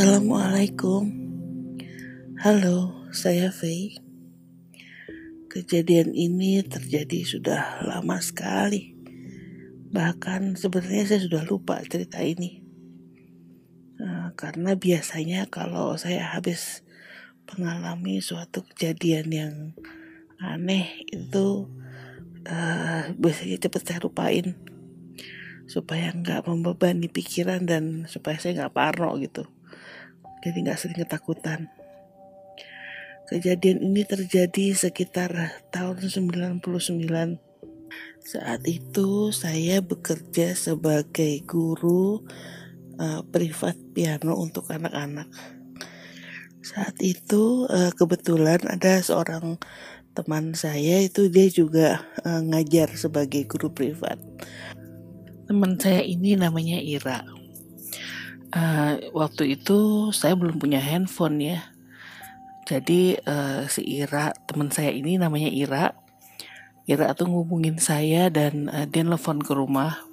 Assalamualaikum. Halo, saya Faye. Kejadian ini terjadi sudah lama sekali. Bahkan sebenarnya saya sudah lupa cerita ini. Nah, Karena biasanya kalau saya habis mengalami suatu kejadian yang aneh itu uh, biasanya cepat saya lupain. Supaya nggak membebani pikiran dan supaya saya nggak parno gitu jadi nggak sering ketakutan. Kejadian ini terjadi sekitar tahun 99. Saat itu saya bekerja sebagai guru uh, privat piano untuk anak-anak. Saat itu uh, kebetulan ada seorang teman saya itu dia juga uh, ngajar sebagai guru privat. Teman saya ini namanya Ira uh, waktu itu saya belum punya handphone ya. Jadi uh, si Ira teman saya ini namanya Ira. Ira tuh ngubungin saya dan uh, dia nelfon ke rumah.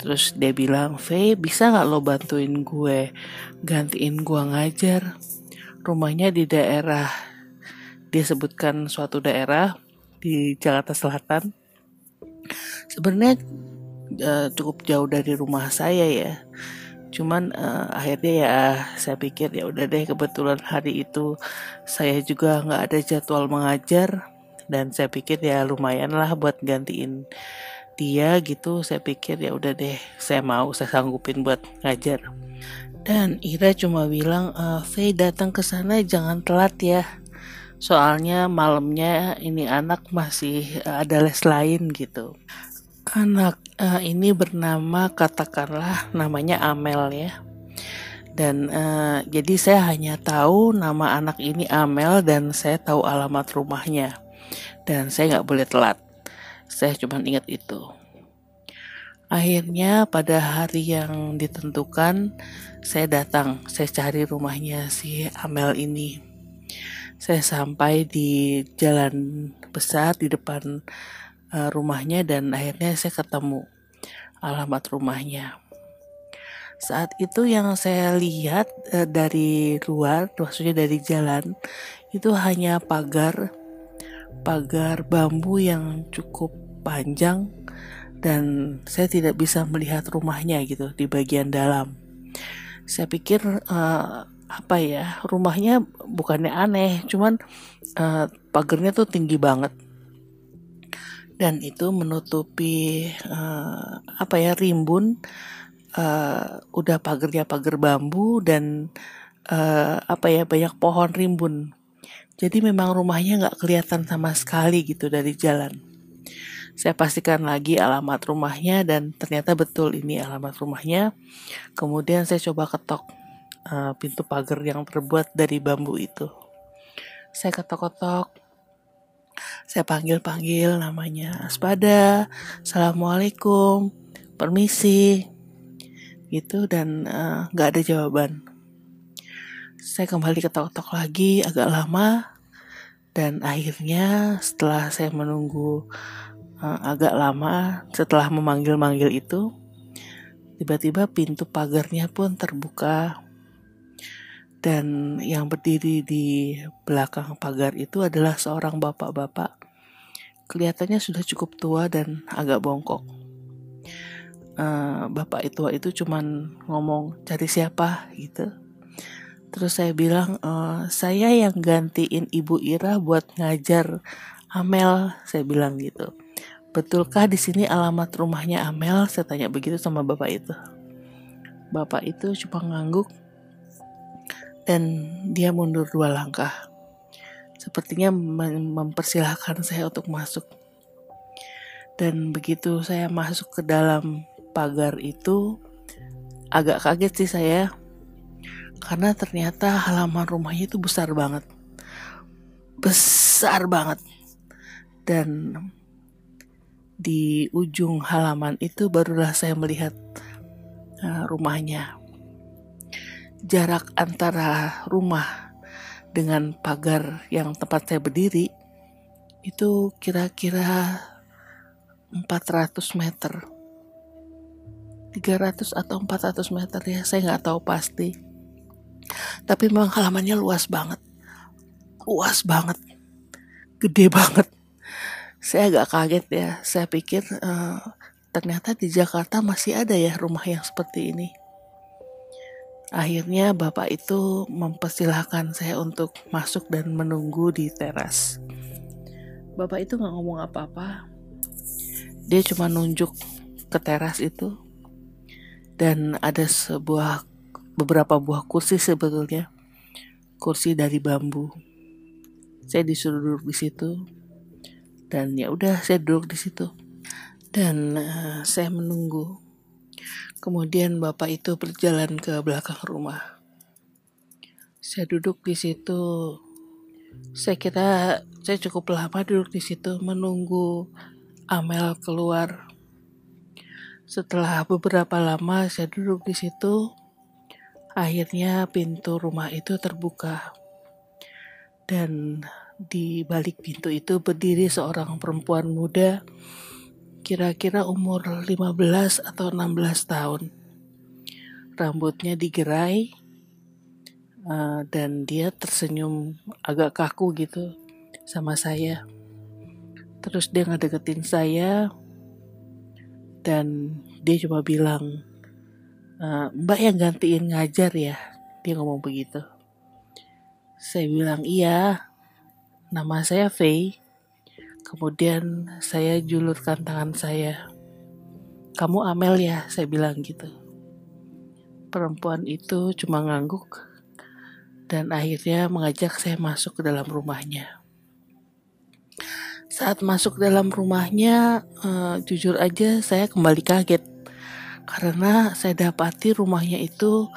Terus dia bilang, V bisa nggak lo bantuin gue gantiin gue ngajar? Rumahnya di daerah dia sebutkan suatu daerah di Jakarta Selatan. Sebenarnya uh, cukup jauh dari rumah saya ya cuman uh, akhirnya ya saya pikir ya udah deh kebetulan hari itu saya juga nggak ada jadwal mengajar dan saya pikir ya lumayan lah buat gantiin dia gitu. Saya pikir ya udah deh saya mau saya sanggupin buat ngajar. Dan Ira cuma bilang e, datang ke sana jangan telat ya. Soalnya malamnya ini anak masih ada les lain gitu Anak uh, ini bernama katakanlah namanya Amel ya. Dan uh, jadi saya hanya tahu nama anak ini Amel dan saya tahu alamat rumahnya. Dan saya nggak boleh telat. Saya cuma ingat itu. Akhirnya pada hari yang ditentukan saya datang, saya cari rumahnya si Amel ini. Saya sampai di jalan besar di depan uh, rumahnya dan akhirnya saya ketemu alamat rumahnya. Saat itu yang saya lihat uh, dari luar, maksudnya dari jalan, itu hanya pagar pagar bambu yang cukup panjang dan saya tidak bisa melihat rumahnya gitu di bagian dalam. Saya pikir uh, apa ya rumahnya bukannya aneh, cuman uh, pagarnya tuh tinggi banget dan itu menutupi uh, apa ya rimbun uh, udah pagernya pagar bambu dan uh, apa ya banyak pohon rimbun. Jadi memang rumahnya nggak kelihatan sama sekali gitu dari jalan. Saya pastikan lagi alamat rumahnya dan ternyata betul ini alamat rumahnya. Kemudian saya coba ketok uh, pintu pagar yang terbuat dari bambu itu. Saya ketok-ketok saya panggil-panggil namanya Aspada, Assalamualaikum, permisi, gitu dan eh, nggak uh, ada jawaban. Saya kembali ketok-ketok lagi agak lama. Dan akhirnya setelah saya menunggu uh, agak lama setelah memanggil-manggil itu tiba-tiba pintu pagarnya pun terbuka dan yang berdiri di belakang pagar itu adalah seorang bapak-bapak. Kelihatannya sudah cukup tua dan agak bongkok. Uh, bapak itu itu cuman ngomong cari siapa gitu. Terus saya bilang uh, saya yang gantiin Ibu Ira buat ngajar Amel. Saya bilang gitu. Betulkah di sini alamat rumahnya Amel? Saya tanya begitu sama bapak itu. Bapak itu cuma ngangguk dan dia mundur dua langkah. Sepertinya mem mempersilahkan saya untuk masuk. Dan begitu saya masuk ke dalam pagar itu, agak kaget sih saya. Karena ternyata halaman rumahnya itu besar banget. Besar banget. Dan di ujung halaman itu barulah saya melihat uh, rumahnya jarak antara rumah dengan pagar yang tempat saya berdiri itu kira-kira 400 meter 300 atau 400 meter ya saya nggak tahu pasti Tapi memang halamannya luas banget. Luas banget. Gede banget. Saya agak kaget ya. Saya pikir uh, ternyata di Jakarta masih ada ya rumah yang seperti ini. Akhirnya bapak itu mempersilahkan saya untuk masuk dan menunggu di teras. Bapak itu nggak ngomong apa-apa. Dia cuma nunjuk ke teras itu. Dan ada sebuah beberapa buah kursi sebetulnya. Kursi dari bambu. Saya disuruh duduk di situ. Dan ya udah saya duduk di situ. Dan uh, saya menunggu kemudian bapak itu berjalan ke belakang rumah. Saya duduk di situ. Saya kira saya cukup lama duduk di situ menunggu Amel keluar. Setelah beberapa lama saya duduk di situ, akhirnya pintu rumah itu terbuka. Dan di balik pintu itu berdiri seorang perempuan muda, kira-kira umur 15 atau 16 tahun. Rambutnya digerai, uh, dan dia tersenyum agak kaku gitu sama saya. Terus dia ngedeketin saya, dan dia cuma bilang e, mbak yang gantiin ngajar ya dia ngomong begitu saya bilang iya nama saya Faye kemudian saya julurkan tangan saya kamu Amel ya saya bilang gitu perempuan itu cuma ngangguk dan akhirnya mengajak saya masuk ke dalam rumahnya saat masuk dalam rumahnya, uh, jujur aja saya kembali kaget karena saya dapati rumahnya itu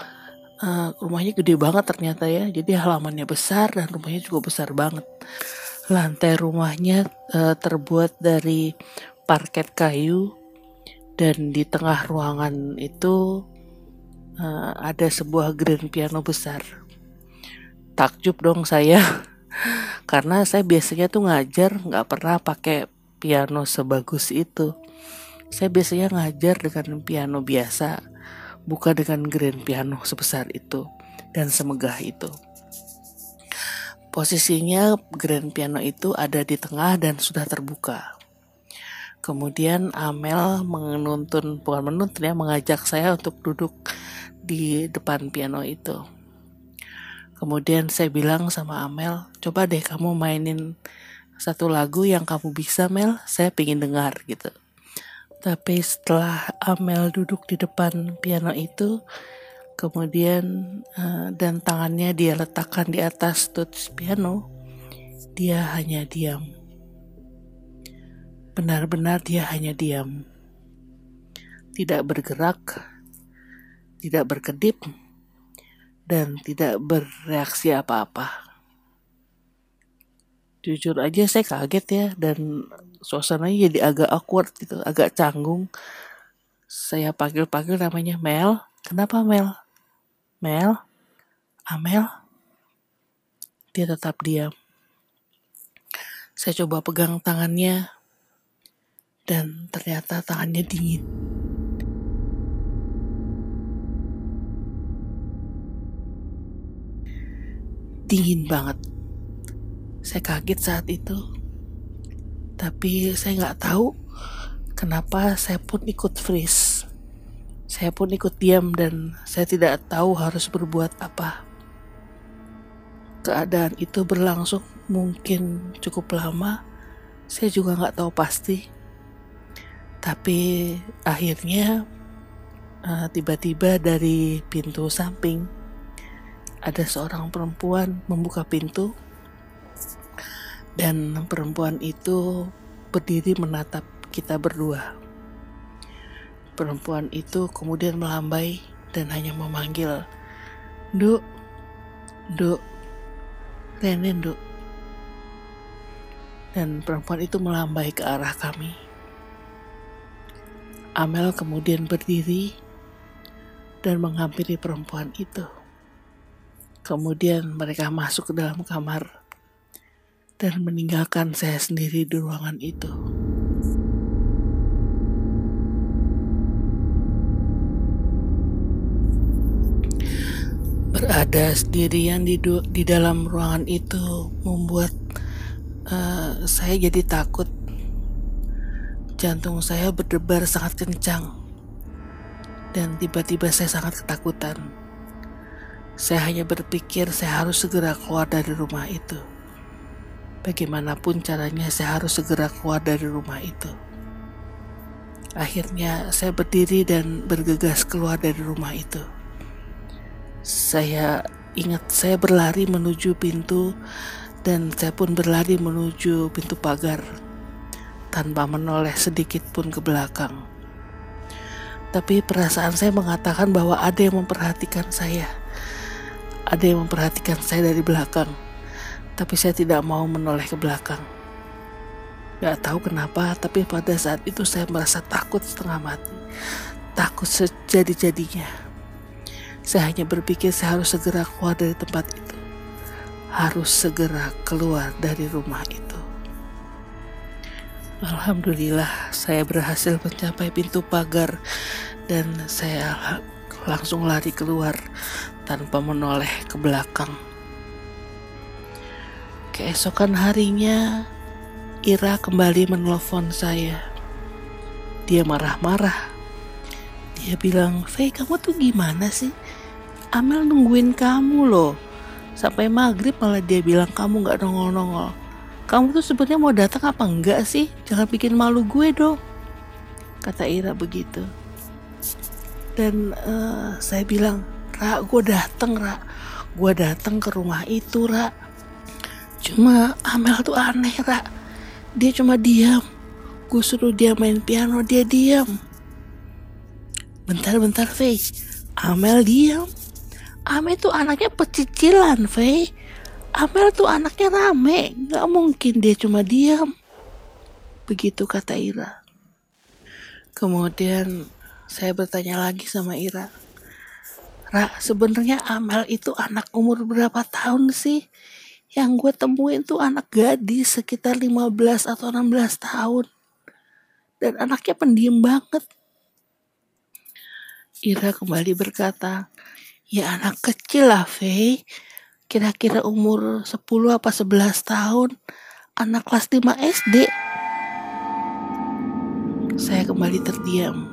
uh, rumahnya gede banget ternyata ya. Jadi halamannya besar dan rumahnya juga besar banget. Lantai rumahnya uh, terbuat dari parket kayu dan di tengah ruangan itu uh, ada sebuah grand piano besar. Takjub dong saya karena saya biasanya tuh ngajar nggak pernah pakai piano sebagus itu saya biasanya ngajar dengan piano biasa bukan dengan grand piano sebesar itu dan semegah itu posisinya grand piano itu ada di tengah dan sudah terbuka. Kemudian Amel menuntun bukan menuntun ya mengajak saya untuk duduk di depan piano itu. Kemudian saya bilang sama Amel, coba deh kamu mainin satu lagu yang kamu bisa Mel, saya pengen dengar gitu. Tapi setelah Amel duduk di depan piano itu, kemudian uh, dan tangannya dia letakkan di atas tuts piano, dia hanya diam. Benar-benar dia hanya diam. Tidak bergerak, tidak berkedip, dan tidak bereaksi apa-apa. Jujur aja saya kaget ya dan suasananya jadi agak awkward gitu, agak canggung. Saya panggil-panggil namanya Mel. Kenapa Mel? Mel? Amel? Dia tetap diam. Saya coba pegang tangannya dan ternyata tangannya dingin. dingin banget. Saya kaget saat itu. Tapi saya nggak tahu kenapa saya pun ikut freeze. Saya pun ikut diam dan saya tidak tahu harus berbuat apa. Keadaan itu berlangsung mungkin cukup lama. Saya juga nggak tahu pasti. Tapi akhirnya eh, tiba-tiba dari pintu samping ada seorang perempuan membuka pintu dan perempuan itu berdiri menatap kita berdua. Perempuan itu kemudian melambai dan hanya memanggil, "Duk, Duk, Rene, Duk." Dan perempuan itu melambai ke arah kami. Amel kemudian berdiri dan menghampiri perempuan itu. Kemudian mereka masuk ke dalam kamar dan meninggalkan saya sendiri di ruangan itu. Berada sendirian di, di dalam ruangan itu membuat uh, saya jadi takut. Jantung saya berdebar sangat kencang, dan tiba-tiba saya sangat ketakutan. Saya hanya berpikir saya harus segera keluar dari rumah itu. Bagaimanapun caranya, saya harus segera keluar dari rumah itu. Akhirnya, saya berdiri dan bergegas keluar dari rumah itu. Saya ingat saya berlari menuju pintu dan saya pun berlari menuju pintu pagar tanpa menoleh sedikit pun ke belakang. Tapi perasaan saya mengatakan bahwa ada yang memperhatikan saya. Ada yang memperhatikan saya dari belakang. Tapi saya tidak mau menoleh ke belakang. Gak tahu kenapa, tapi pada saat itu saya merasa takut setengah mati. Takut sejadi-jadinya. Saya hanya berpikir saya harus segera keluar dari tempat itu. Harus segera keluar dari rumah itu. Alhamdulillah saya berhasil mencapai pintu pagar dan saya langsung lari keluar tanpa menoleh ke belakang. Keesokan harinya, Ira kembali menelpon saya. Dia marah-marah. Dia bilang, Faye kamu tuh gimana sih? Amel nungguin kamu loh. Sampai maghrib malah dia bilang kamu gak nongol-nongol. Kamu tuh sebenarnya mau datang apa enggak sih? Jangan bikin malu gue dong. Kata Ira begitu. Dan uh, saya bilang, Ra, gue dateng Ra. Gue datang ke rumah itu Ra. Cuma Amel tuh aneh Ra. Dia cuma diam. Gue suruh dia main piano, dia diam. Bentar-bentar, Faye. Amel diam. Amel tuh anaknya pecicilan, Faye. Amel tuh anaknya rame, gak mungkin dia cuma diam. Begitu kata Ira. Kemudian saya bertanya lagi sama Ira. Ra, sebenarnya Amel itu anak umur berapa tahun sih? Yang gue temuin tuh anak gadis sekitar 15 atau 16 tahun. Dan anaknya pendiam banget. Ira kembali berkata, Ya anak kecil lah, Faye. Kira-kira umur 10 apa 11 tahun. Anak kelas 5 SD. Saya kembali terdiam.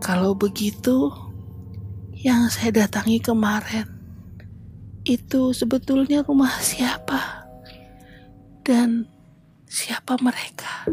Kalau begitu, yang saya datangi kemarin itu sebetulnya rumah siapa? Dan siapa mereka?